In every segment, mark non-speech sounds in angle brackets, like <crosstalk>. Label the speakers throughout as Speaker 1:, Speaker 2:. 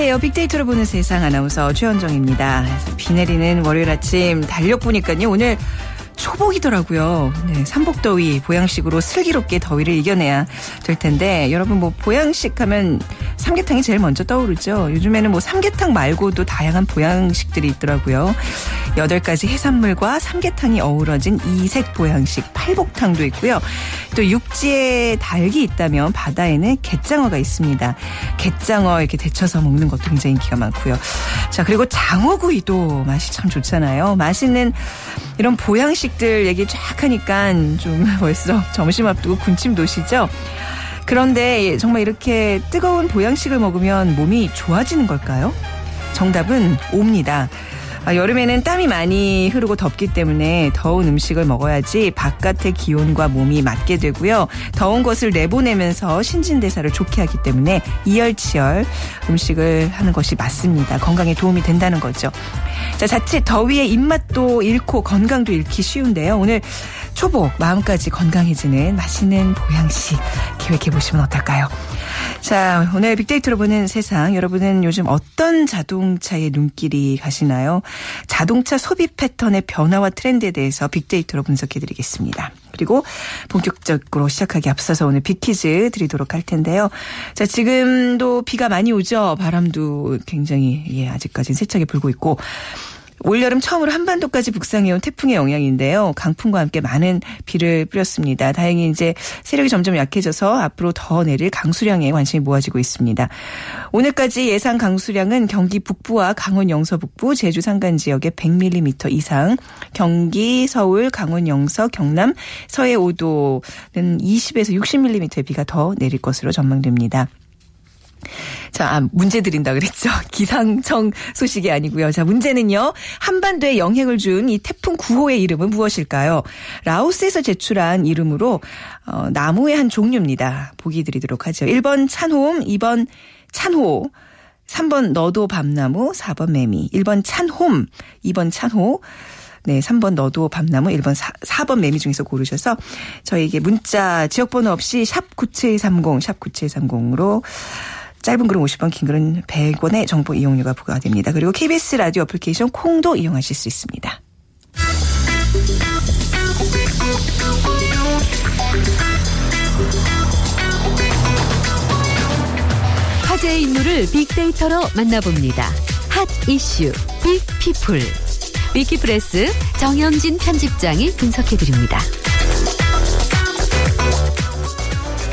Speaker 1: 안녕하세요. 빅데이터로 보는 세상 아나운서 최현정입니다. 비 내리는 월요일 아침 달력 보니까요. 오늘 초복이더라고요. 네, 삼복더위 보양식으로 슬기롭게 더위를 이겨내야 될 텐데 여러분 뭐 보양식 하면 삼계탕이 제일 먼저 떠오르죠. 요즘에는 뭐 삼계탕 말고도 다양한 보양식들이 있더라고요. 여덟 가지 해산물과 삼계탕이 어우러진 이색 보양식 팔복탕도 있고요. 또 육지에 닭이 있다면 바다에는 갯장어가 있습니다. 갯장어 이렇게 데쳐서 먹는 것도 굉장히 인기가 많고요. 자 그리고 장어구이도 맛이 참 좋잖아요. 맛있는 이런 보양식들 얘기 쫙 하니까 좀 벌써 <laughs> 점심 앞두고 군침 도시죠. 그런데 정말 이렇게 뜨거운 보양식을 먹으면 몸이 좋아지는 걸까요? 정답은 옵니다. 아, 여름에는 땀이 많이 흐르고 덥기 때문에 더운 음식을 먹어야지 바깥의 기온과 몸이 맞게 되고요. 더운 것을 내보내면서 신진대사를 좋게 하기 때문에 이열치열 음식을 하는 것이 맞습니다. 건강에 도움이 된다는 거죠. 자, 자칫 더위에 입맛도 잃고 건강도 잃기 쉬운데요. 오늘 초복 마음까지 건강해지는 맛있는 보양식 계획해 보시면 어떨까요? 자, 오늘 빅데이터로 보는 세상. 여러분은 요즘 어떤 자동차의 눈길이 가시나요? 자동차 소비 패턴의 변화와 트렌드에 대해서 빅데이터로 분석해 드리겠습니다. 그리고 본격적으로 시작하기 앞서서 오늘 빅퀴즈 드리도록 할 텐데요. 자, 지금도 비가 많이 오죠. 바람도 굉장히, 예, 아직까지는 세차게 불고 있고. 올여름 처음으로 한반도까지 북상해온 태풍의 영향인데요. 강풍과 함께 많은 비를 뿌렸습니다. 다행히 이제 세력이 점점 약해져서 앞으로 더 내릴 강수량에 관심이 모아지고 있습니다. 오늘까지 예상 강수량은 경기 북부와 강원 영서 북부, 제주 산간 지역에 100mm 이상, 경기, 서울, 강원 영서, 경남, 서해 5도는 20에서 60mm의 비가 더 내릴 것으로 전망됩니다. 자, 아, 문제 드린다 그랬죠. <laughs> 기상청 소식이 아니고요. 자, 문제는요. 한반도에 영향을 준 이 태풍 9호의 이름은 무엇일까요? 라오스에서 제출한 이름으로 어, 나무의 한 종류입니다. 보기 드리도록 하죠. 1번 찬홈, 2번 찬호, 3번 너도 밤나무, 4번 매미, 1번 찬홈, 2번 찬호, 네, 3번 너도 밤나무, 1번 4, 4번 매미 중에서 고르셔서 저에게 문자 지역번호 없이 샵 9730, 샵 9730으로 짧은 글은 50원, 긴 글은 100원의 정보 이용료가 부과됩니다. 그리고 KBS 라디오 애플리케이션 콩도 이용하실 수 있습니다.
Speaker 2: 화제의 인물을 빅데이터로 만나봅니다. 핫 이슈 big people 위키프레스 정영진 편집장이 분석해드립니다.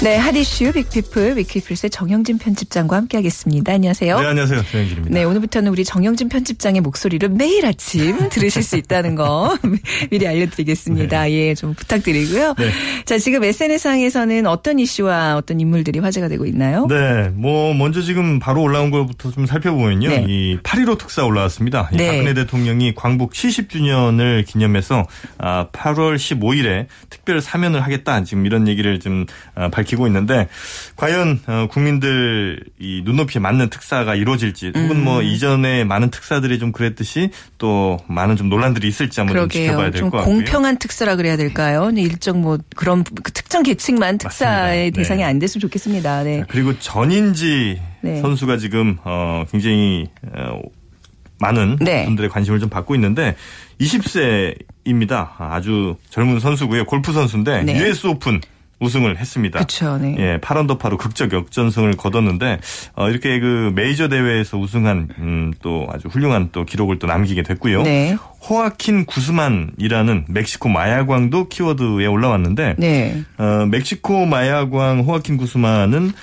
Speaker 1: 네, 핫이슈 big people 위키프레스의 정영진 편집장과 함께하겠습니다. 안녕하세요.
Speaker 3: 네, 안녕하세요. 정영진입니다.
Speaker 1: 네, 오늘부터는 우리 정영진 편집장의 목소리를 매일 아침 <laughs> 들으실 수 있다는 거 <laughs> 미리 알려드리겠습니다. 네. 예, 좀 부탁드리고요. 네. 자, 지금 SNS상에서는 어떤 이슈와 어떤 인물들이 화제가 되고 있나요?
Speaker 3: 네, 뭐 먼저 지금 바로 올라온 것부터 좀 살펴보면요. 네. 이8.15 특사 올라왔습니다. 네. 박근혜 대통령이 광복 70주년을 기념해서 8월 아, 15일에 특별 사면을 하겠다. 지금 이런 얘기를 좀 아, 밝 밝히고 있는데 과연 어, 국민들 이 눈높이에 맞는 특사가 이루어질지 혹은 뭐 음. 이전에 많은 특사들이 좀 그랬듯이 또 많은 좀 논란들이 있을지 한번 좀 지켜봐야 될 것 같고요.
Speaker 1: 공평한 특사라 그래야 될까요? 일정 뭐 그런 그 특정 계층만 특사의 네. 대상이 안 됐으면 좋겠습니다. 네.
Speaker 3: 그리고 전인지 네. 선수가 지금 어 굉장히 어 많은 네. 분들의 관심을 좀 받고 있는데 20세입니다. 아주 젊은 선수고요. 골프 선수인데 네. US 오픈 우승을 했습니다.
Speaker 1: 그렇죠. 네.
Speaker 3: 예, 8언더파로 극적 역전승을 거뒀는데 어, 이렇게 그 메이저 대회에서 우승한 음, 또 아주 훌륭한 또 기록을 또 남기게 됐고요. 네. 호아킨 구스만이라는 멕시코 마야광도 키워드에 올라왔는데 네. 어, 멕시코 마야광 호아킨 구스만은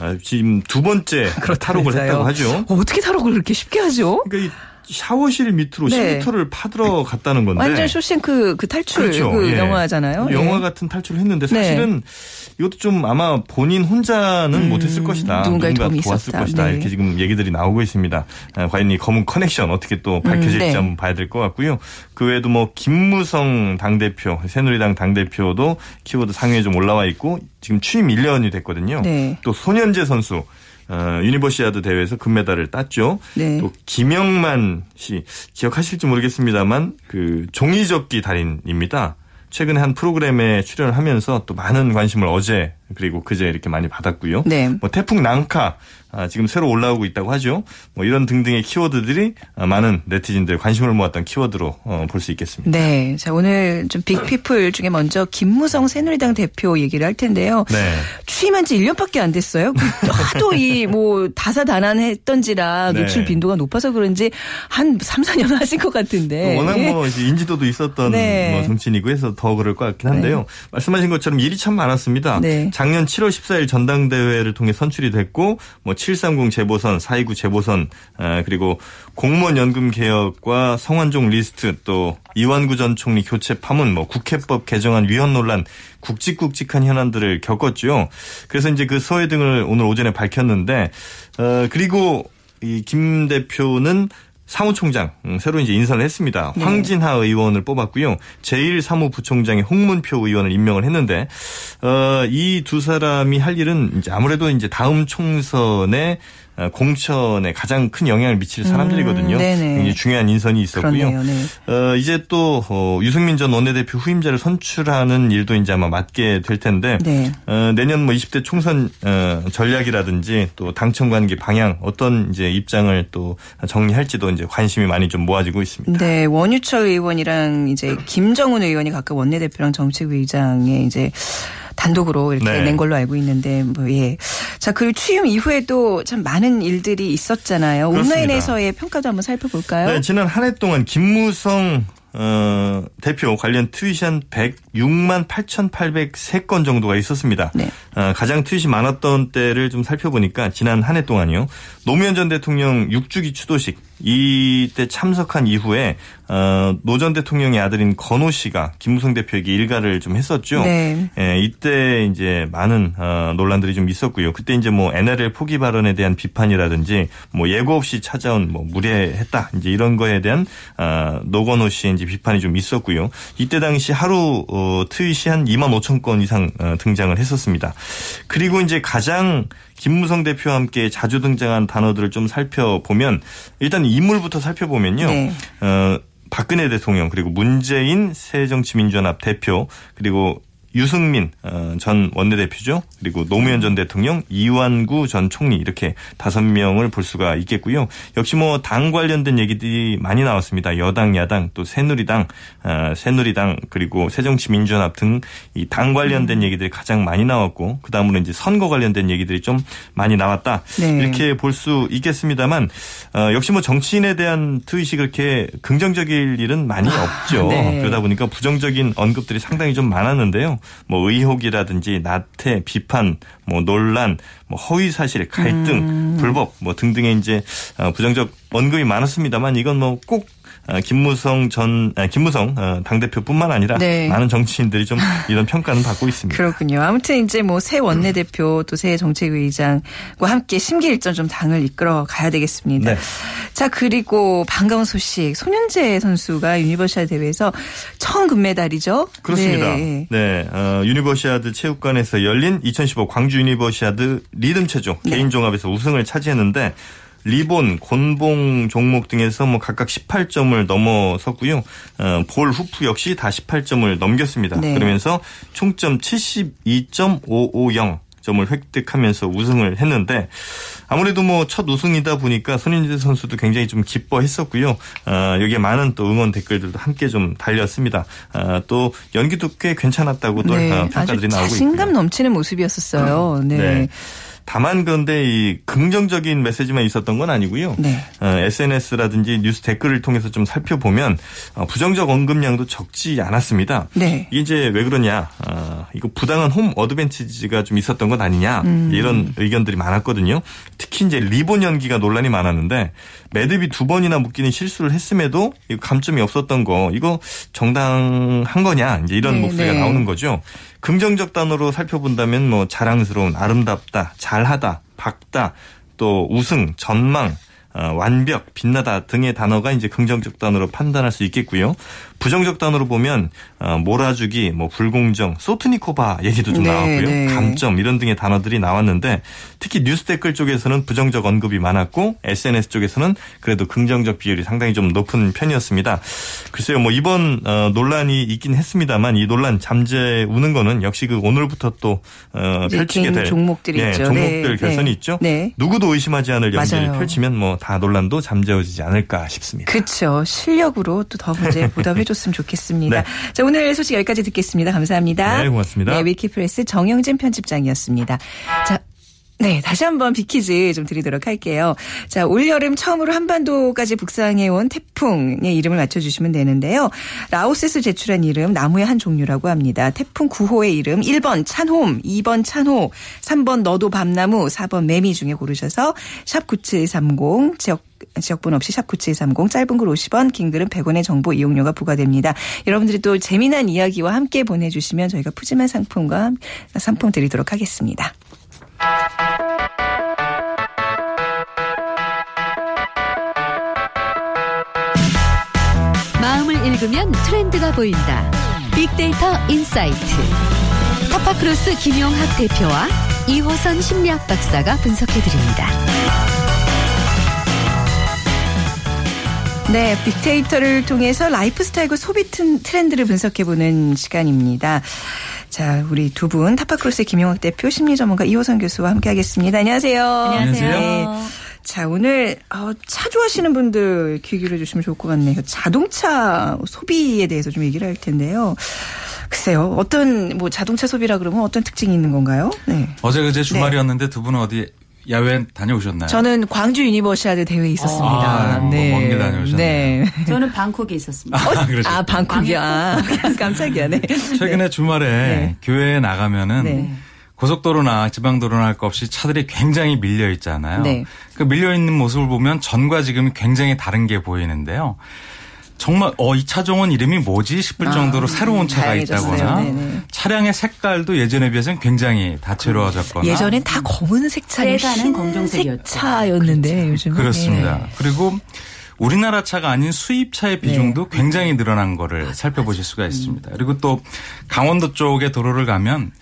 Speaker 3: 어, 지금 두 번째 <laughs> 탈옥을 했다고 하죠.
Speaker 1: 어, 떻게 탈옥을 그렇게 쉽게 하죠?
Speaker 3: 그러니까 샤워실 밑으로 네. 10m를 파들어 갔다는 건데
Speaker 1: 완전 쇼생크 그 탈출 그렇죠. 그 예. 영화잖아요.
Speaker 3: 영화 예. 같은 탈출을 했는데 네. 사실은 네. 이것도 좀 아마 본인 혼자는 음, 못했을 것이다.
Speaker 1: 누군가
Speaker 3: 도왔을
Speaker 1: 있었다.
Speaker 3: 것이다. 네. 이렇게 지금 얘기들이 나오고 있습니다. 아, 과연 이 검은 커넥션 어떻게 또 밝혀질지 음, 네. 한번 봐야 될 것 같고요. 그 외에도 뭐 김무성 당 대표, 새누리당 당 대표도 키워드 상위에 좀 올라와 있고 지금 취임 1년이 됐거든요. 네. 또 손연재 선수 어, 유니버시아드 대회에서 금메달을 땄죠. 네. 또 김영만 씨 기억하실지 모르겠습니다만 그 종이접기 달인입니다. 최근에 한 프로그램에 출연을 하면서 또 많은 관심을 어제 그리고 그제 이렇게 많이 받았고요.
Speaker 1: 네.
Speaker 3: 뭐 태풍 낭카 아, 지금 새로 올라오고 있다고 하죠. 뭐 이런 등등의 키워드들이 아, 많은 네티즌들 관심을 모았던 키워드로 어, 볼수 있겠습니다.
Speaker 1: 네. 자, 오늘 좀 빅피플 중에 먼저 김무성 새누리당 대표 얘기를 할 텐데요.
Speaker 3: 네.
Speaker 1: 취임한 지 1년밖에 안 됐어요. 그 하도 이 뭐 다사다난했던지라
Speaker 3: 네.
Speaker 1: 노출 빈도가 높아서 그런지 한 3, 4년 하신 것 같은데.
Speaker 3: 워낙 뭐 이제 인지도도 있었던
Speaker 1: 네.
Speaker 3: 뭐 정치인이고 해서 더 그럴 것 같긴 한데요. 말씀하신 것처럼 일이 참 많았습니다.
Speaker 1: 네.
Speaker 3: 작년 7월 14일 전당대회를 통해 선출이 됐고 뭐 730 재보선, 429 재보선 아, 그리고 공무원 연금 개혁과 성완종 리스트 또 이완구 전 총리 교체 파문 뭐 국회법 개정안 위헌 논란 굵직굵직한 현안들을 겪었죠. 그래서 이제 그 서해 등을 오늘 오전에 밝혔는데 어 그리고 이 김 대표는 사무총장 음, 새로 이제 인사를 했습니다.
Speaker 1: 네.
Speaker 3: 황진하 의원을 뽑았고요. 제1사무부총장에 홍문표 의원을 임명을 했는데 어, 이 두 사람이 할 일은 이제 아무래도 이제 다음 총선에 어, 공천에 가장 큰 영향을 미칠 사람들이거든요.
Speaker 1: 음.
Speaker 3: 굉장히 중요한 인선이 있었고요.
Speaker 1: 네.
Speaker 3: 어, 이제 또 어, 유승민 전 원내대표 후임자를 선출하는 일도 이제 아마 맡게 될 텐데
Speaker 1: 네.
Speaker 3: 어, 내년 뭐 20대 총선 어, 전략이라든지 또 당청 관계 방향 어떤 이제 입장을 또 정리할지도 이제 관심이 많이 좀 모아지고 있습니다.
Speaker 1: 네, 원유철 의원이랑 이제 김정은 의원이 각각 원내대표랑 정책위의장에 이제 단독으로 이렇게
Speaker 3: 네.
Speaker 1: 낸 걸로 알고 있는데 뭐 예. 자, 그리고 취임 이후에도 참 많은 일들이 있었잖아요.
Speaker 3: 그렇습니다.
Speaker 1: 온라인에서의 평가도 한번 살펴볼까요?
Speaker 3: 네, 지난 한 해 동안 김무성 어, 대표 관련 트윗이 한 106만 8,803건 정도가 있었습니다.
Speaker 1: 네.
Speaker 3: 어, 가장 트윗이 많았던 때를 좀 살펴보니까 지난 한 해 동안요. 노무현 전 대통령 6주기 추도식 이때 참석한 이후에 어, 노전 대통령의 아들인 건호 씨가 김무성 대표에게 일가를 좀 했었죠.
Speaker 1: 네.
Speaker 3: 예, 이때 이제 많은 어, 논란들이 좀 있었고요. 그때 이제 뭐 NRL 포기 발언에 대한 비판이라든지 뭐 예고 없이 찾아온 뭐 무례했다 이제 이런 거에 대한 어, 노건호 씨의 이제 비판이 좀 있었고요. 이때 당시 하루 어, 트윗이 한 2만 5천 건 이상 어, 등장을 했었습니다. 그리고 이제 가장 김무성 대표와 함께 자주 등장한 단어들을 좀 살펴보면 일단 인물부터 살펴보면요.
Speaker 1: 네.
Speaker 3: 어, 박근혜 대통령 그리고 문재인 새정치민주연합 대표 그리고 유승민 어, 전 원내대표죠. 그리고 노무현 전 대통령, 이완구 전 총리 이렇게 다섯 명을 볼 수가 있겠고요. 역시 뭐 당 관련된 얘기들이 많이 나왔습니다. 여당, 야당, 또 새누리당, 어, 새누리당 그리고 새정치민주연합 등 이 당 관련된 얘기들이 가장 많이 나왔고 그 다음으로 이제 선거 관련된 얘기들이 좀 많이 나왔다.
Speaker 1: 네.
Speaker 3: 이렇게 볼 수 있겠습니다만 어, 역시 뭐 정치인에 대한 트윗이 그렇게 긍정적일 일은 많이 없죠.
Speaker 1: 네.
Speaker 3: 그러다 보니까 부정적인 언급들이 상당히 좀 많았는데요. 뭐 의혹이라든지 나태, 비판, 뭐 논란, 뭐 허위 사실, 갈등,
Speaker 1: 음.
Speaker 3: 불법 뭐 등등의 이제 어, 부정적 언급이 많았습니다만 이건 뭐꼭 어, 김무성 전 아, 김무성 당 대표뿐만 아니라
Speaker 1: 네.
Speaker 3: 많은 정치인들이 좀 <laughs> 이런 평가는 받고 있습니다.
Speaker 1: 그렇군요. 아무튼 이제 뭐 새 원내 대표 또 새 정책위의장과 함께 심기일전 좀 당을 이끌어 가야 되겠습니다.
Speaker 3: 네.
Speaker 1: 자 그리고 반가운 소식 손연재 선수가 유니버시아드 대회에서 처음 금메달이죠.
Speaker 3: 그렇습니다.
Speaker 1: 네.
Speaker 3: 네, 어, 유니버시아드 체육관에서 열린 2015 광주 유니버시아드 리듬 체조
Speaker 1: 네.
Speaker 3: 개인 종합에서 우승을 차지했는데 리본, 곤봉 종목 등에서 뭐 각각 18점을 넘어섰고요. 어, 볼 후프 역시 다 18점을 넘겼습니다.
Speaker 1: 네.
Speaker 3: 그러면서 총점 72.550 점을 획득하면서 우승을 했는데 아무래도 뭐 첫 우승이다 보니까 손연재 선수도 굉장히 좀 기뻐했었고요. 어, 여기에 많은 또 응원 댓글들도 함께 좀 달렸습니다. 어, 또 연기도 꽤 괜찮았다고 또
Speaker 1: 네.
Speaker 3: 어, 평가들이 나오고
Speaker 1: 자신감
Speaker 3: 있고요.
Speaker 1: 넘치는 모습이었었어요. 네.
Speaker 3: 네. 다만 그런데 이 긍정적인 메시지만 있었던 건 아니고요.
Speaker 1: 네.
Speaker 3: 어, SNS라든지 뉴스 댓글을 통해서 좀 살펴보면 어, 부정적 언급량도 적지 않았습니다.
Speaker 1: 네.
Speaker 3: 이게 이제 왜 그러냐? 어, 이거 부당한 홈 어드밴티지가 좀 있었던 것 아니냐?
Speaker 1: 음.
Speaker 3: 이런 의견들이 많았거든요. 특히 이제 리본 연기가 논란이 많았는데 매듭이 두 번이나 묶이는 실수를 했음에도 이거 감점이 없었던 거 이거 정당한 거냐? 이제 이런
Speaker 1: 네,
Speaker 3: 목소리가
Speaker 1: 네.
Speaker 3: 나오는 거죠. 긍정적 단어로 살펴본다면 뭐 자랑스러운, 아름답다, 잘하다, 밝다, 또 우승, 전망, 어, 완벽, 빛나다 등의 단어가 이제 긍정적 단어로 판단할 수 있겠고요. 부정적 단어로 보면 어, 몰아주기, 뭐 불공정, 소트니코바 얘기도 좀 네, 나왔고요. 네. 감점 이런 등의 단어들이 나왔는데 특히 뉴스 댓글 쪽에서는 부정적 언급이 많았고 SNS 쪽에서는 그래도 긍정적 비율이 상당히 좀 높은 편이었습니다. 글쎄요, 뭐 이번 어, 논란이 있긴 했습니다만 이 논란 잠재우는 거는 역시 그 오늘부터 또 어, 펼치게 될
Speaker 1: 종목들이
Speaker 3: 네,
Speaker 1: 있죠.
Speaker 3: 종목들 네. 결선이 있죠. 네. 누구도 의심하지 않을 연기를 맞아요. 펼치면 뭐 다 논란도 잠재워지지 않을까 싶습니다.
Speaker 1: 그렇죠. 실력으로 또 더 문제 <laughs> 보답해 줬으면 좋겠습니다. 네. 자 오늘 소식 여기까지 듣겠습니다. 감사합니다.
Speaker 3: 네, 고맙습니다.
Speaker 1: 네, 위키프레스 정영진 편집장이었습니다. 자. 네, 다시 한번 big 퀴즈 좀 드리도록 할게요. 자, 올여름 처음으로 한반도까지 북상해온 태풍의 이름을 맞춰주시면 되는데요. 라오스에서 제출한 이름 나무의 한 종류라고 합니다. 태풍 9호의 이름 1번 찬홈, 2번 찬호, 3번 너도 밤나무, 4번 매미 중에 고르셔서 샵9730 지역 지역번호 없이 샵9730 짧은 글 50원 긴 글은 100원의 정보 이용료가 부과됩니다. 여러분들이 또 재미난 이야기와 함께 보내주시면 저희가 푸짐한 상품과 상품 드리도록 하겠습니다.
Speaker 2: 마음을 읽으면 트렌드가 보인다. 빅데이터 insight. 타파크로스 김용학 대표와 이호선 심리학 박사가 분석해 드립니다.
Speaker 1: 네, 빅데이터를 통해서 라이프 스타일과 소비 트렌드를 분석해보는 시간입니다. 자, 우리 두 분 타파크로스의 김용학 대표 심리 전문가 이호선 교수와 함께 하겠습니다. 안녕하세요.
Speaker 4: 안녕하세요. 네.
Speaker 1: 자, 오늘 어, 차 좋아하시는 분들 귀 기울여 주시면 좋을 것 같네요. 자동차 소비에 대해서 좀 얘기를 할 텐데요. 글쎄요. 어떤 뭐 자동차 소비라 그러면 어떤 특징이 있는 건가요?
Speaker 4: 네. 어제 그제 주말이었는데 네. 두 분은 어디 야외 다녀오셨나요?
Speaker 1: 저는 광주 유니버시아드 대회에 있었습니다. 아,
Speaker 4: 뭐 네. 먼길 다녀오셨네요. 네.
Speaker 5: 저는 방콕에 있었습니다.
Speaker 1: 아, 그렇죠. 아 방콕이야. 아, <laughs> 깜짝이야. 네.
Speaker 4: 최근에 네. 주말에 네. 교회에 나가면은 네. 고속도로나 지방도로나 할 것 없이 차들이 굉장히 밀려 있잖아요. 네. 그 밀려 있는 모습을 보면 전과 지금이 굉장히 다른 게 보이는데요. 정말 어 이 차종은 이름이 뭐지 싶을 아, 정도로 새로운 차가 있다거나 네네. 차량의 색깔도 예전에 비해서는 굉장히 다채로워졌거나
Speaker 1: 예전엔 다 검은색 차는 검정색 차였는데 그렇죠. 요즘
Speaker 4: 그렇습니다. 네. 그리고 우리나라 차가 아닌 수입차의 비중도 네. 굉장히 늘어난 거를 살펴보실 수가 있습니다. 그리고 또 강원도 쪽의 도로를 가면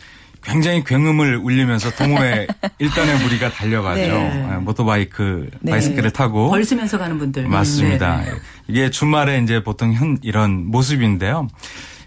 Speaker 4: 굉장히 굉음을 울리면서 동호회 <laughs> 일단의 무리가 달려가죠. 네. 네. 모토바이크, 네. 바이스크를 타고
Speaker 5: 벌쓰면서 가는 분들
Speaker 4: 맞습니다. 네. 이게 주말에 이제 보통 현 이런 모습인데요.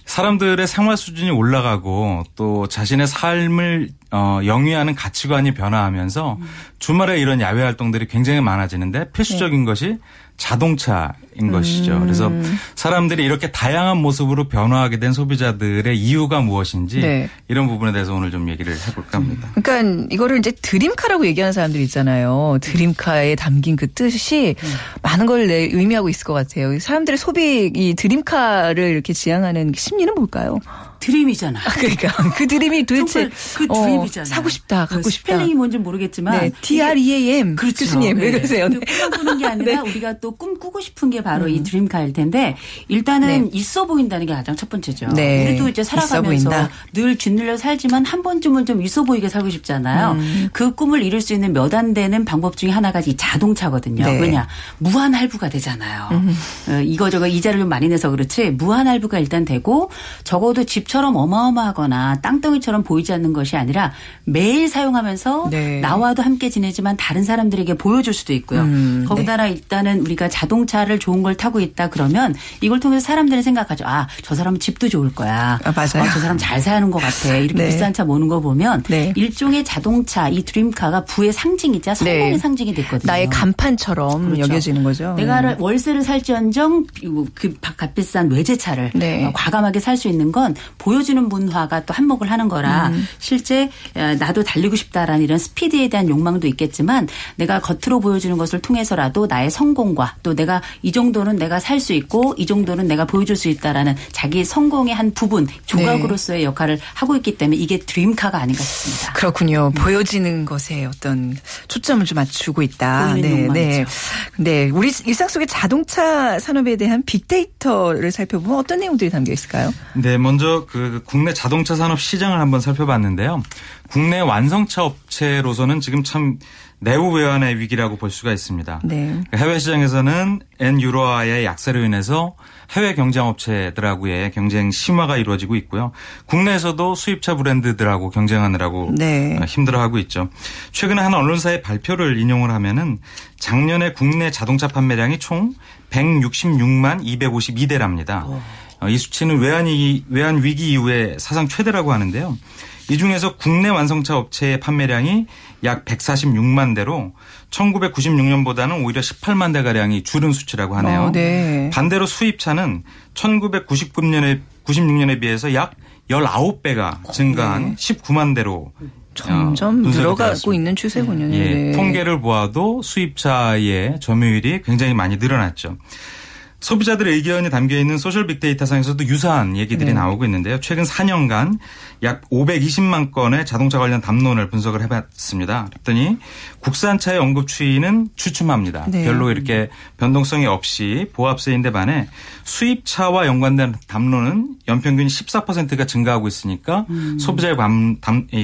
Speaker 4: 사람들의 생활 수준이 올라가고 또 자신의 삶을 어, 영위하는 가치관이 변화하면서 음. 주말에 이런 야외 활동들이 굉장히 많아지는데 필수적인 네. 것이 자동차인 것이죠. 음. 그래서 사람들이 이렇게 다양한 모습으로 변화하게 된 소비자들의 이유가 무엇인지 네. 이런 부분에 대해서 오늘 좀 얘기를 해볼까 합니다.
Speaker 1: 그러니까 이거를 이제 드림카라고 얘기하는 사람들 있잖아요. 드림카에 담긴 그 뜻이 음. 많은 걸 의미하고 있을 것 같아요. 사람들의 소비 이 드림카를 이렇게 지향하는 심리는 뭘까요?
Speaker 5: 드림이잖아. 아,
Speaker 1: 그러니까 <laughs> 그 드림이 도대체 그 dream이잖아. 어, 사고 싶다, 갖고 그 싶다.
Speaker 5: 스펠링이 뭔지 모르겠지만
Speaker 1: 네, D R E A M 그렇죠. 교수님 왜 네. 그러세요?
Speaker 5: 네. 꿈꾸는 게 아니라 <laughs> 네. 우리가 또 꿈꾸고 싶은 게 바로 음. 이 dream car일 텐데 일단은 네. 있어 보인다는 게 가장 첫 번째죠. 네. 우리도 이제 살아가면서 늘 짓눌려 살지만 한 번쯤은 좀 있어 보이게 살고 싶잖아요. 음. 그 꿈을 이룰 수 있는 몇 안 되는 방법 중에 하나가 이 자동차거든요. 네. 왜냐 무한 할부가 되잖아요. 음. 어, 이거저거 이자를 좀 많이 내서 그렇지 무한 할부가 일단 되고 적어도 집 처럼 어마어마하거나 땅덩이처럼 보이지 않는 것이 아니라 매일 사용하면서 네. 나와도 함께 지내지만 다른 사람들에게 보여줄 수도 있고요. 음. 거기다가 네. 일단은 우리가 자동차를 좋은 걸 타고 있다 그러면 이걸 통해서 사람들은 생각하죠. 아, 저 사람은 집도 좋을 거야.
Speaker 1: 아, 맞아요.
Speaker 5: 아, 저 사람 잘 사는 것 같아. 이렇게 네. 비싼 차 모는 거 보면 네. 일종의 자동차, 이 드림카가 부의 상징이자 성공의 네. 상징이 됐거든요.
Speaker 1: 나의 간판처럼 그렇죠. 여겨지는 거죠.
Speaker 5: 내가 네. 월세를 살지언정 그 값비싼 외제차를 네. 어, 과감하게 살 수 있는 건 보여주는 문화가 또 한몫을 하는 거라 음. 실제 어, 나도 달리고 싶다라는 이런 스피드에 대한 욕망도 있겠지만 내가 겉으로 보여주는 것을 통해서라도 나의 성공과 또 내가 이 정도는 내가 살 수 있고 이 정도는 내가 보여줄 수 있다라는 자기 성공의 한 부분 조각으로서의 네. 역할을 하고 있기 때문에 이게 드림카가 아닌가 싶습니다.
Speaker 1: 그렇군요. 음. 보여지는 것에 어떤 초점을 좀 맞추고 있다.
Speaker 5: 네, 네.
Speaker 1: 네, 우리 일상 속의 자동차 산업에 대한 빅데이터를 살펴보면 어떤 내용들이 담겨 있을까요?
Speaker 4: 네, 먼저 그 국내 자동차 산업 시장을 한번 살펴봤는데요. 국내 완성차 업체로서는 지금 참 내후외환의 위기라고 볼 수가 있습니다. 네. 해외 시장에서는 엔 유로화의 약세로 인해서 해외 경쟁 업체들하고의 경쟁 심화가 이루어지고 있고요. 국내에서도 수입차 브랜드들하고 경쟁하느라고 네. 힘들어하고 있죠. 최근에 한 언론사의 발표를 인용을 하면은 작년에 국내 자동차 판매량이 총 166만 252대랍니다. 어, 이 수치는 외환위, 외환 위기 이후에 사상 최대라고 하는데요. 이 중에서 국내 완성차 업체의 판매량이 약 146만 대로 1996년보다는 오히려 18만 대가량이 줄은 수치라고 하네요. 어, 네. 반대로 수입차는 1999년에 96년에 비해서 약 19배가 증가한 네. 19만 대로
Speaker 1: 점점 어, 늘어가고 있는 추세군요.
Speaker 4: 예, 네. 통계를 보아도 수입차의 점유율이 굉장히 많이 늘어났죠. 소비자들의 의견이 담겨 있는 소셜 빅데이터 상에서도 유사한 얘기들이 네. 나오고 있는데요. 최근 4년간 약 520만 건의 자동차 관련 담론을 분석을 해봤습니다. 그랬더니 국산차의 언급 추이는 주춤합니다. 네. 별로 이렇게 변동성이 없이 보합세인데 반해 수입차와 연관된 담론은 연평균 14%가 증가하고 있으니까 음. 소비자의 관,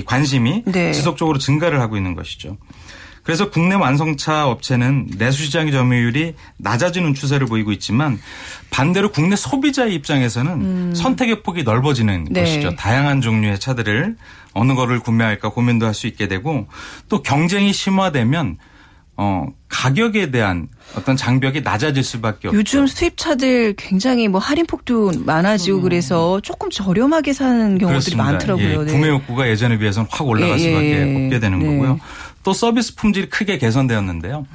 Speaker 4: 관심이 네. 지속적으로 증가를 하고 있는 것이죠. 그래서 국내 완성차 업체는 내수시장의 점유율이 낮아지는 추세를 보이고 있지만 반대로 국내 소비자의 입장에서는 음. 선택의 폭이 넓어지는 네. 것이죠. 다양한 종류의 차들을 어느 거를 구매할까 고민도 할 수 있게 되고 또 경쟁이 심화되면 어, 가격에 대한 어떤 장벽이 낮아질 수밖에 없죠.
Speaker 1: 요즘 수입차들 굉장히 뭐 할인폭도 많아지고 음. 그래서 조금 저렴하게 사는 경우들이 그렇습니다. 많더라고요.
Speaker 4: 예, 구매 욕구가 예전에 비해서는 확 올라갈 예, 수밖에 예, 없게 되는 네. 거고요. 또 서비스 품질이 크게 개선되었는데요.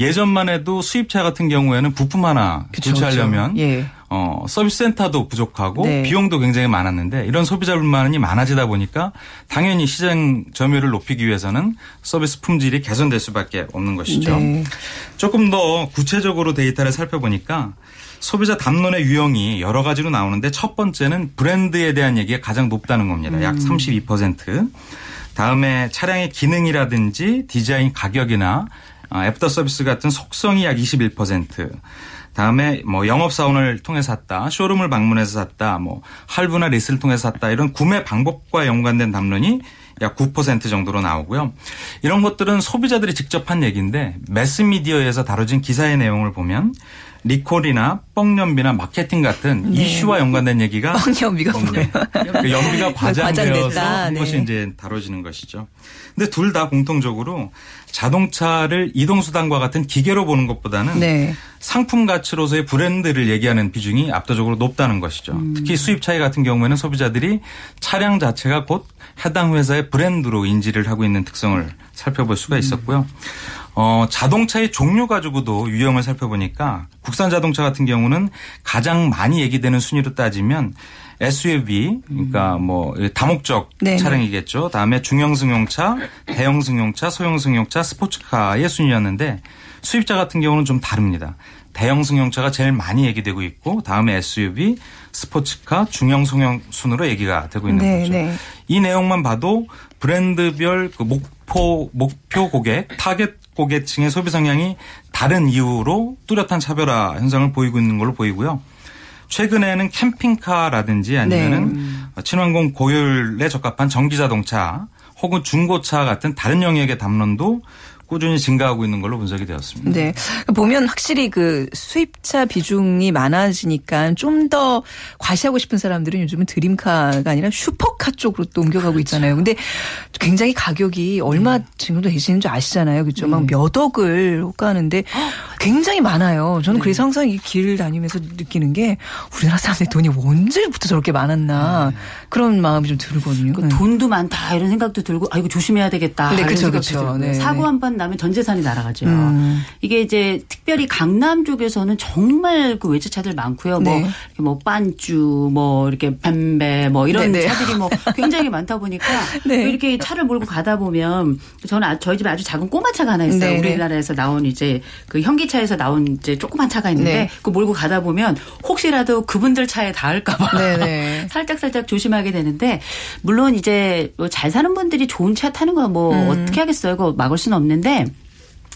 Speaker 4: 예전만 해도 수입차 같은 경우에는 부품 하나 교체하려면 예. 어, 서비스 센터도 부족하고 네. 비용도 굉장히 많았는데 이런 소비자 불만이 많아지다 보니까 당연히 시장 점유율을 높이기 위해서는 서비스 품질이 개선될 수밖에 없는 것이죠. 네. 조금 더 구체적으로 데이터를 살펴보니까 소비자 담론의 유형이 여러 가지로 나오는데 첫 번째는 브랜드에 대한 얘기가 가장 높다는 겁니다. 약 32%. 다음에 차량의 기능이라든지 디자인 가격이나 애프터 서비스 같은 속성이 약 21%. 다음에 뭐 영업 사원을 통해 샀다, 쇼룸을 방문해서 샀다, 뭐 할부나 리스를 통해 샀다 이런 구매 방법과 연관된 담론이 약 9% 정도로 나오고요. 이런 것들은 소비자들이 직접 한 얘기인데 매스 미디어에서 다뤄진 기사의 내용을 보면 리콜이나 뻥연비나 마케팅 같은 네. 이슈와 연관된 얘기가
Speaker 1: 뻥연비가 뭐예요?
Speaker 4: 그 연비가 과장되어서 한 네. 것이 이제 다뤄지는 것이죠. 근데 둘 다 공통적으로 자동차를 이동수단과 같은 기계로 보는 것보다는 네. 상품 가치로서의 브랜드를 얘기하는 비중이 압도적으로 높다는 것이죠. 음. 특히 수입차에 같은 경우에는 소비자들이 차량 자체가 곧 해당 회사의 브랜드로 인지를 하고 있는 특성을 살펴볼 수가 있었고요. 어, 자동차의 종류 가지고도 유형을 살펴보니까 국산 자동차 같은 경우는 가장 많이 얘기되는 순위로 따지면 SUV 그러니까 뭐 다목적 네네. 차량이겠죠. 다음에 중형 승용차, 대형 승용차, 소형 승용차, 스포츠카의 순위였는데 수입차 같은 경우는 좀 다릅니다. 대형 승용차가 제일 많이 얘기되고 있고 다음에 SUV, 스포츠카, 중형 승용 순으로 얘기가 되고 있는 네, 거죠. 네. 이 내용만 봐도 브랜드별 그 목표 목표 고객 타겟 고객층의 소비 성향이 다른 이유로 뚜렷한 차별화 현상을 보이고 있는 걸로 보이고요. 최근에는 캠핑카라든지 아니면은 네. 친환경 고효율에 적합한 전기 자동차 혹은 중고차 같은 다른 영역의 담론도 꾸준히 증가하고 있는 걸로 분석이 되었습니다.
Speaker 1: 네. 보면 확실히 그 수입차 비중이 많아지니까 좀 더 과시하고 싶은 사람들은 요즘은 드림카가 아니라 슈퍼카 쪽으로 또 옮겨가고 있잖아요. 근데 굉장히 가격이 얼마 정도 되시는 줄 아시잖아요. 그렇죠? 네. 막몇 억을 호가하는데 굉장히 많아요. 저는 네. 그래서 항상 이길 다니면서 느끼는 게 우리나라 사람들이 돈이 언제부터 저렇게 많았나 네. 그런 마음이 좀 들거든요. 그
Speaker 5: 돈도 많다 이런 생각도 들고 아 이거 조심해야 되겠다.
Speaker 1: 네, 그렇죠, 그렇죠.
Speaker 5: 네. 사고 한번 나면 전 재산이 날아가죠. 음. 이게 이제 특별히 강남 쪽에서는 정말 그 외제차들 많고요. 뭐 네. 뭐 빤쭈, 뭐 이렇게 뱀배, 뭐 이런 네네. 네. 차들이 뭐 <laughs> 굉장히 많다 보니까 네. 이렇게 차를 몰고 가다 보면 저는 아, 저희 집에 아주 작은 꼬마 차가 하나 있어요. 네. 우리나라에서 나온 이제 그 현기차에서 나온 이제 조그만 차가 있는데 네. 그 몰고 가다 보면 혹시라도 그분들 차에 닿을까봐 네, <laughs> 살짝 살짝 조심하게 되는데 물론 이제 뭐 잘 사는 분들이 좋은 차 타는 거뭐 음. 어떻게 하겠어요. 그거 막을 수는 없는데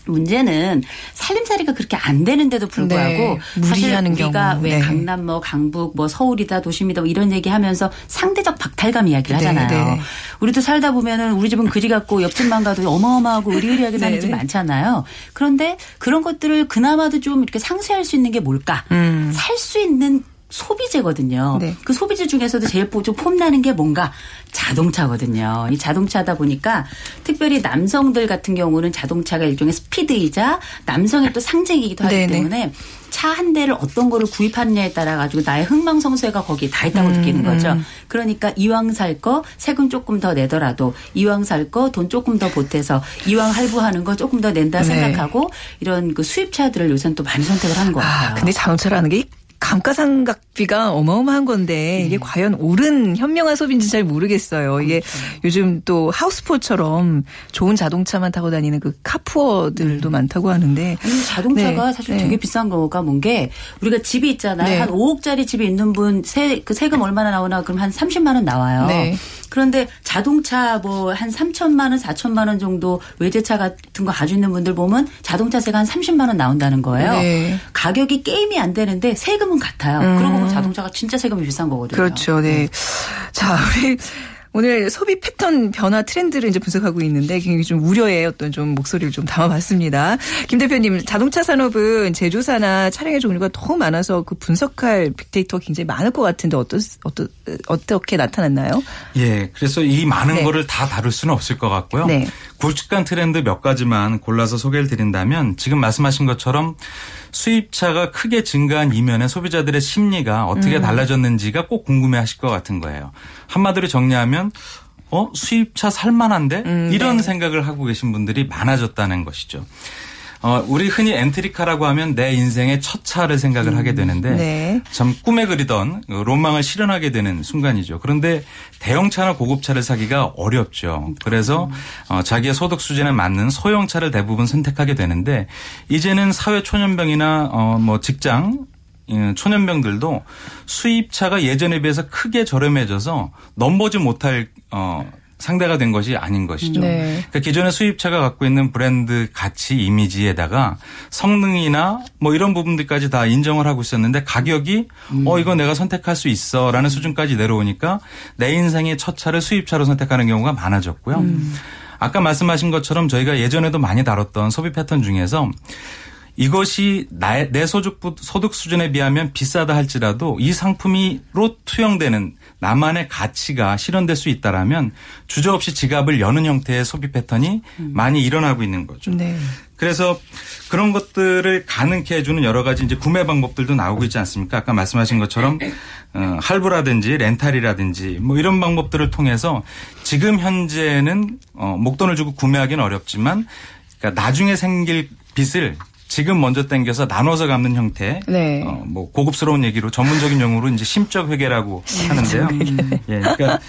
Speaker 5: 문제는 살림살이가 그렇게 안 되는데도 불구하고 네. 사실 우리가 경우. 왜 네. 강남 뭐 강북 뭐 서울이다 도심이다 뭐 이런 얘기하면서 상대적 박탈감 이야기를 네, 하잖아요. 네. 우리도 살다 보면은 우리 집은 그리 같고 옆집만 가도 어마어마하고 의리의리하게 사는 네, 집 네. 많잖아요. 그런데 그런 것들을 그나마도 좀 이렇게 상쇄할 수 있는 게 뭘까? 음. 살수 있는 소비재거든요. 네. 그 소비재 중에서도 제일 좀 폼나는 게 뭔가 자동차거든요. 이 자동차다 보니까 특별히 남성들 같은 경우는 자동차가 일종의 스피드이자 남성의 또 상징이기도 하기 네네. 때문에 차 한 대를 어떤 거를 구입하느냐에 따라 가지고 나의 흥망성쇠가 거기에 다 있다고 음, 느끼는 거죠. 음. 그러니까 이왕 살 거 세금 조금 더 내더라도 이왕 살 거 돈 조금 더 보태서 이왕 할부하는 거 조금 더 낸다 네. 생각하고 이런 그 수입차들을 요새는 또 많이 선택을 하는 것 아, 같아요.
Speaker 1: 아, 근데 자동차라는 게 감가상각비가 어마어마한 건데 이게 음. 과연 옳은 현명한 소비인지 잘 모르겠어요. 이게 그렇죠. 요즘 또 하우스포처럼 좋은 자동차만 타고 다니는 그 카푸어들도 음. 많다고 하는데
Speaker 5: 아니, 자동차가 네. 사실 네. 되게 비싼 거가 뭔 게 우리가 집이 있잖아요. 네. 한 5억짜리 집에 있는 분 세, 그 세금 얼마나 나오나 그럼 한 30만 원 나와요. 네. 그런데 자동차 뭐 한 3천만 원, 4천만 원 정도 외제차 같은 거 가지고 있는 분들 보면 자동차세가 한 30만 원 나온다는 거예요. 네. 가격이 게임이 안 되는데 세금 은 같아요. 음. 그러고 보면 자동차가 진짜 세금이 비싼 거거든요.
Speaker 1: 그렇죠. 네. 자, 우리 오늘 소비 패턴 변화 트렌드를 이제 분석하고 있는데 굉장히 좀 우려의 어떤 좀 목소리를 좀 담아봤습니다. 김 대표님, 자동차 산업은 제조사나 차량의 종류가 너무 많아서 그 분석할 빅데이터가 굉장히 많을 것 같은데 어떠, 어떠, 어떻게 나타났나요?
Speaker 4: 예, 그래서 이 많은 네. 거를 다 다룰 수는 없을 것 같고요. 네. 굵직한 트렌드 몇 가지만 골라서 소개를 드린다면 지금 말씀하신 것처럼 수입차가 크게 증가한 이면에 소비자들의 심리가 어떻게 음. 달라졌는지가 꼭 궁금해 하실 것 같은 거예요. 한마디로 정리하면 어 수입차 살만한데 음, 이런 네. 생각을 하고 계신 분들이 많아졌다는 것이죠. 어, 우리 흔히 엔트리카라고 하면 내 인생의 첫 차를 생각을 음, 하게 되는데 네. 참 꿈에 그리던 그 로망을 실현하게 되는 순간이죠. 그런데 대형차나 고급차를 사기가 어렵죠. 그래서 어, 자기의 소득 수준에 맞는 소형차를 대부분 선택하게 되는데 이제는 사회 초년병이나 어, 뭐 직장 예, 초년병들도 수입차가 예전에 비해서 크게 저렴해져서 넘보지 못할 어 상대가 된 것이 아닌 것이죠. 네. 그러니까 기존의 수입차가 갖고 있는 브랜드 가치 이미지에다가 성능이나 뭐 이런 부분들까지 다 인정을 하고 있었는데 가격이 음. 어 이거 내가 선택할 수 있어라는 수준까지 내려오니까 내 인생의 첫 차를 수입차로 선택하는 경우가 많아졌고요. 음. 아까 말씀하신 것처럼 저희가 예전에도 많이 다뤘던 소비 패턴 중에서 이것이 나의 내 소득 소득 수준에 비하면 비싸다 할지라도 이 상품이로 투영되는 나만의 가치가 실현될 수 있다라면 주저없이 지갑을 여는 형태의 소비 패턴이 음. 많이 일어나고 있는 거죠. 네. 그래서 그런 것들을 가능케 해주는 여러 가지 이제 구매 방법들도 나오고 있지 않습니까? 아까 말씀하신 것처럼 어, 할부라든지 렌탈이라든지 뭐 이런 방법들을 통해서 지금 현재는 어, 목돈을 주고 구매하기는 어렵지만 그러니까 나중에 생길 빚을 지금 먼저 땡겨서 나눠서 갚는 형태. 네. 어, 뭐 고급스러운 얘기로 전문적인 용어로 이제 심적 회계라고 하는데요. 예, 그러니까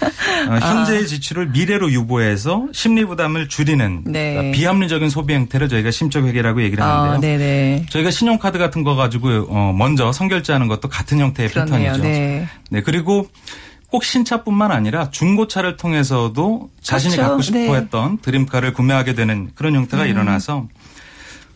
Speaker 4: 어, 현재의 지출을 미래로 유보해서 심리 부담을 줄이는 네. 그러니까 비합리적인 소비 형태를 저희가 심적 회계라고 얘기를 하는데요. 아, 네네. 저희가 신용카드 같은 거 가지고 어, 먼저 선결제하는 것도 같은 형태의 그러네요. 패턴이죠. 네. 네. 그리고 꼭 신차뿐만 아니라 중고차를 통해서도 자신이 그렇죠. 갖고 싶어 네. 했던 드림카를 구매하게 되는 그런 형태가 음. 일어나서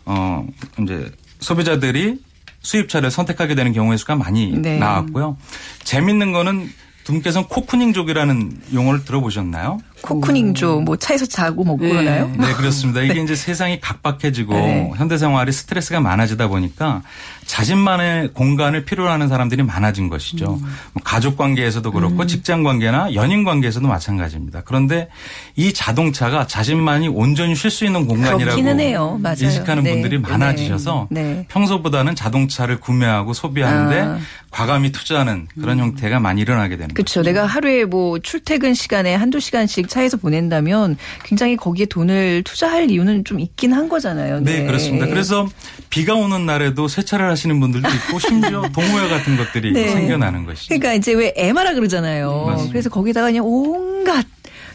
Speaker 4: 어 이제 소비자들이 수입차를 선택하게 되는 경우의 수가 많이 네. 나왔고요. 재밌는 거는 두 분께서는 코쿠닝족이라는 용어를 들어보셨나요?
Speaker 1: 코쿠닝족 뭐 차에서 자고 뭐 네. 그러나요?
Speaker 4: 네 그렇습니다. 이게 <laughs> 네. 이제 세상이 각박해지고 네. 현대 생활이 스트레스가 많아지다 보니까 자신만의 공간을 필요로 하는 사람들이 많아진 것이죠. 음. 뭐 가족 관계에서도 그렇고 음. 직장 관계나 연인 관계에서도 마찬가지입니다. 그런데 이 자동차가 자신만이 온전히 쉴 수 있는 공간이라고 인식하는 네. 분들이 많아지셔서 네. 평소보다는 자동차를 구매하고 소비하는데 아. 과감히 투자하는 그런 음. 형태가 많이 일어나게 되는
Speaker 1: 그렇죠. 거죠. 내가 하루에 뭐 출퇴근 시간에 한두 시간씩 차에서 보낸다면 굉장히 거기에 돈을 투자할 이유는 좀 있긴 한 거잖아요.
Speaker 4: 네, 네 그렇습니다. 그래서 비가 오는 날에도 세차를 하시는 분들도 있고 심지어 <laughs> 동호회 같은 것들이 네. 생겨나는 것이죠.
Speaker 1: 그러니까 이제 왜 에마라 그러잖아요. 네, 그래서 거기다가 그냥 온갖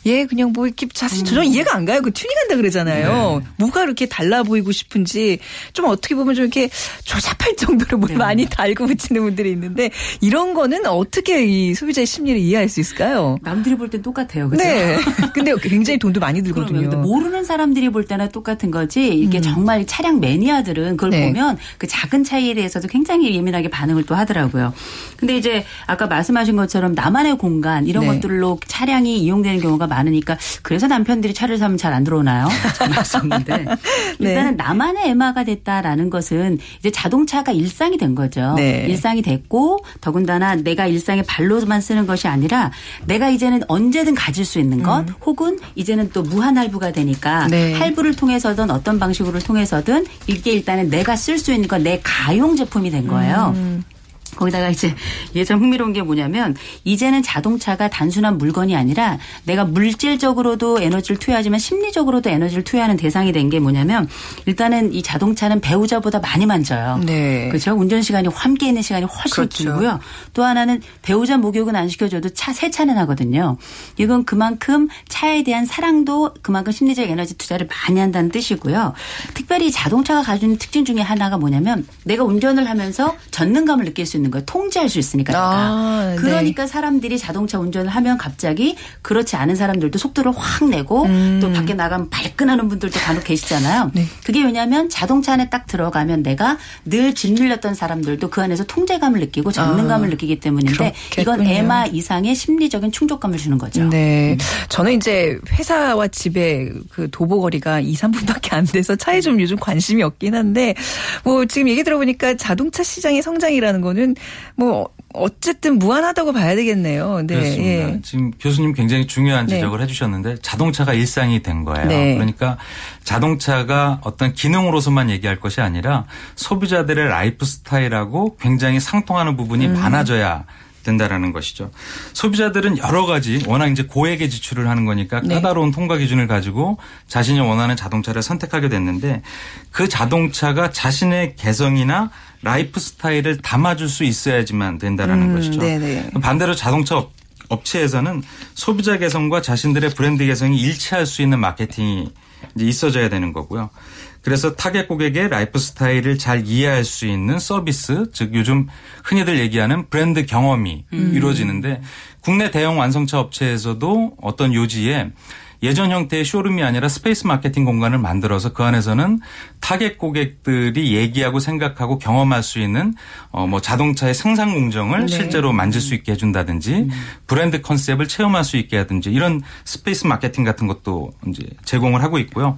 Speaker 1: 예, 그냥 뭐 이렇게 사실 저는 음. 이해가 안 가요. 그 튜닝한다 그러잖아요. 네. 뭐가 이렇게 달라 보이고 싶은지 좀 어떻게 보면 좀 이렇게 조잡할 정도로 뭘 네. 많이 달고 붙이는 분들이 있는데 이런 거는 어떻게 이 소비자의 심리를 이해할 수 있을까요?
Speaker 5: 남들이 볼 땐 똑같아요. 그죠?
Speaker 1: 네. <laughs> 근데 굉장히 돈도 많이 들거든요.
Speaker 5: 모르는 사람들이 볼 때는 똑같은 거지 이게 음. 정말 차량 매니아들은 그걸 네. 보면 그 작은 차이에 대해서도 굉장히 예민하게 반응을 또 하더라고요. 근데 이제 아까 말씀하신 것처럼 나만의 공간 이런 네. 것들로 차량이 이용되는 경우가 많으니까 그래서 남편들이 차를 사면 잘 안 들어오나요? <laughs> 말씀인데 네. 일단은 나만의 에마가 됐다라는 것은 이제 자동차가 일상이 된 거죠. 네. 일상이 됐고 더군다나 내가 일상에 발로만 쓰는 것이 아니라 내가 이제는 언제든 가질 수 있는 것 음. 혹은 이제는 또 무한 할부가 되니까 네. 할부를 통해서든 어떤 방식으로 통해서든 이게 일단은 내가 쓸 수 있는 건 내 가용 제품이 된 거예요. 음. 거기다가 이제 예전 흥미로운 게 뭐냐면 이제는 자동차가 단순한 물건이 아니라 내가 물질적으로도 에너지를 투여하지만 심리적으로도 에너지를 투여하는 대상이 된 게 뭐냐면 일단은 이 자동차는 배우자보다 많이 만져요. 네. 그렇죠. 운전 시간이 함께 있는 시간이 훨씬 그렇죠. 길고요. 또 하나는 배우자 목욕은 안 시켜줘도 차 세차는 하거든요. 이건 그만큼 차에 대한 사랑도 그만큼 심리적 에너지 투자를 많이 한다는 뜻이고요. 특별히 자동차가 가지고 있는 특징 중에 하나가 뭐냐면 내가 운전을 하면서 전능감을 느낄 수 있는 거예요. 통제할 수 있으니까. 아, 네. 그러니까 네. 사람들이 자동차 운전을 하면 갑자기 그렇지 않은 사람들도 속도를 확 내고 음. 또 밖에 나가면 발끈하는 분들도 간혹 계시잖아요. 네. 그게 왜냐하면 자동차 안에 딱 들어가면 내가 늘 짓눌렸던 사람들도 그 안에서 통제감을 느끼고 전능감을 아, 느끼기 때문인데 그렇겠군요. 이건 에마 이상의 심리적인 충족감을 주는 거죠.
Speaker 1: 네. 저는 이제 회사와 집에 그 도보거리가 2, 3분밖에 안 돼서 차에 좀 요즘 관심이 없긴 한데 뭐 지금 얘기 들어보니까 자동차 시장의 성장이라는 거는 거는 뭐 어쨌든 무한하다고 봐야 되겠네요.
Speaker 4: 네. 그렇습니다. 예. 지금 교수님 굉장히 중요한 네. 지적을 네. 해주셨는데 자동차가 일상이 된 거예요. 네. 그러니까 자동차가 어떤 기능으로서만 얘기할 것이 아니라 소비자들의 라이프 스타일하고 굉장히 상통하는 부분이 음. 많아져야 된다라는 것이죠. 소비자들은 여러 가지 워낙 이제 고액의 지출을 하는 거니까 네. 까다로운 통과 기준을 가지고 자신이 원하는 자동차를 선택하게 됐는데 그 자동차가 자신의 개성이나 라이프 스타일을 담아줄 수 있어야지만 된다라는 음, 것이죠. 네네. 반대로 자동차 업체에서는 소비자 개성과 자신들의 브랜드 개성이 일치할 수 있는 마케팅이 이제 있어져야 되는 거고요. 그래서 타겟 고객의 라이프 스타일을 잘 이해할 수 있는 서비스, 즉 요즘 흔히들 얘기하는 브랜드 경험이 음. 이루어지는데 국내 대형 완성차 업체에서도 어떤 요지에 예전 형태의 쇼룸이 아니라 space 마케팅 공간을 만들어서 그 안에서는 타겟 고객들이 얘기하고 생각하고 경험할 수 있는 어 뭐 자동차의 생산 공정을 네. 실제로 만질 수 있게 해준다든지 음. 브랜드 컨셉을 체험할 수 있게 하든지 이런 space 마케팅 같은 것도 이제 제공을 하고 있고요.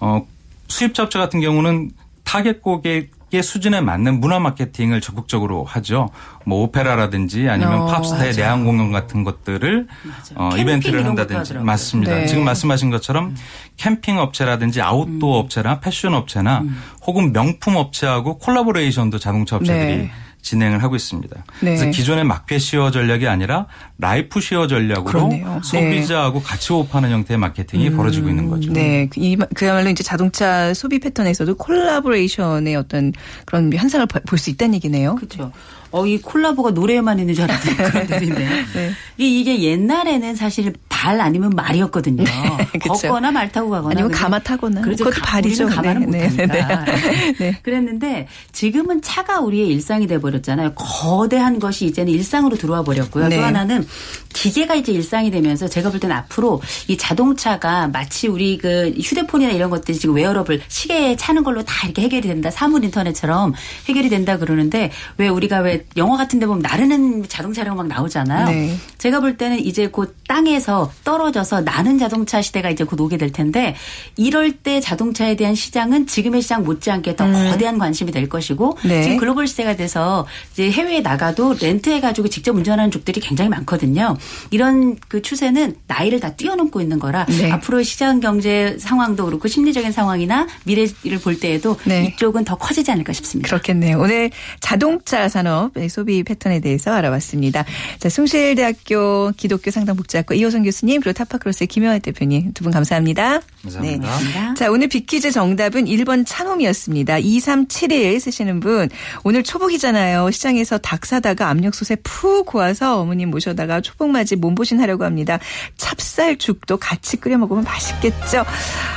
Speaker 4: 어 수입차 업체 같은 경우는 타겟 고객 의 수준에 맞는 문화 마케팅을 적극적으로 하죠. 뭐 오페라라든지 아니면 어, 팝스타의 내한 공연 같은 것들을 어, 이벤트를 한다든지 맞습니다. 네. 지금 말씀하신 것처럼 음. 캠핑 업체라든지 아웃도어 음. 업체나 패션 업체나 음. 혹은 명품 업체하고 collaboration도 자동차 업체들이 네. 진행을 하고 있습니다. 네. 그래서 기존의 market share 전략이 아니라 life share 전략으로 그러네요. 소비자하고 네. 같이 호흡하는 형태의 마케팅이 음, 벌어지고 있는 거죠.
Speaker 1: 네. 그야말로 이제 자동차 소비 패턴에서도 collaboration의 어떤 그런 현상을 볼 수 있다는 얘기네요.
Speaker 5: 그렇죠. 어, 이 콜라보가 노래에만 있는 줄 알았는데 <laughs> 그런 들인데 네. 이게 옛날에는 사실 발 아니면 말이었거든요. <laughs> 네, 걷거나 말 타고 가거나
Speaker 1: 아니면 가마 타거나 그렇죠. 그것도 발이죠.
Speaker 5: 가마는 네, 네 못하니까. 네, <laughs> 네. 그랬는데 지금은 차가 우리의 일상이 돼 버렸잖아요. 거대한 것이 이제는 일상으로 들어와 버렸고요. 또 하나는 기계가 이제 일상이 되면서 제가 볼 때는 앞으로 이 자동차가 마치 우리 그 휴대폰이나 이런 것들이 지금 웨어러블 시계에 차는 걸로 다 이렇게 해결이 된다. 사물 인터넷처럼 해결이 된다 그러는데 왜 우리가 왜 영화 같은 데 보면 나르는 자동차라고 막 나오잖아요. 네. 제가 볼 때는 이제 곧 땅에서 떨어져서 나는 자동차 시대가 이제 곧 오게 될 텐데 이럴 때 자동차에 대한 시장은 지금의 시장 못지않게 더 음. 거대한 관심이 될 것이고 네. 지금 글로벌 시대가 돼서 이제 해외에 나가도 렌트해 가지고 직접 운전하는 쪽들이 굉장히 많거든요. 이런 그 추세는 나이를 다 뛰어넘고 있는 거라 네. 앞으로 시장 경제 상황도 그렇고 심리적인 상황이나 미래를 볼 때에도 네. 이쪽은 더 커지지 않을까 싶습니다.
Speaker 1: 그렇겠네요. 오늘 자동차 산업 소비 패턴에 대해서 알아봤습니다. 자, 숭실대학교 기독교 상담복지학과 이호선 교수 교수님 그리고 타파크로스의 김영환 대표님 두 분 감사합니다.
Speaker 4: 감사합니다.
Speaker 1: 네. 자 오늘 빅퀴즈 정답은 1번 찬홈이었습니다. 2371 쓰시는 분 오늘 초복이잖아요. 시장에서 닭 사다가 압력솥에 푹 고아서 어머님 모셔다가 초복맞이 몸보신 하려고 합니다. 찹쌀죽도 같이 끓여 먹으면 맛있겠죠.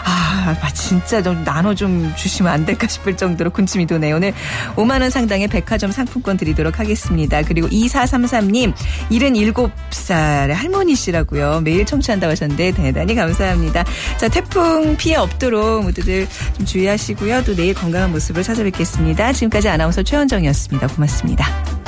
Speaker 1: 아 진짜 좀 나눠 좀 주시면 안 될까 싶을 정도로 군침이 도네요. 오늘 5만 원 상당의 백화점 상품권 드리도록 하겠습니다. 그리고 2433님 77살의 할머니시라고요. 매일 청취한다고 하셨는데 대단히 감사합니다. 자 태풍 피해 없도록 모두들 좀 주의하시고요. 또 내일 건강한 모습을 찾아뵙겠습니다. 지금까지 아나운서 최원정이었습니다. 고맙습니다.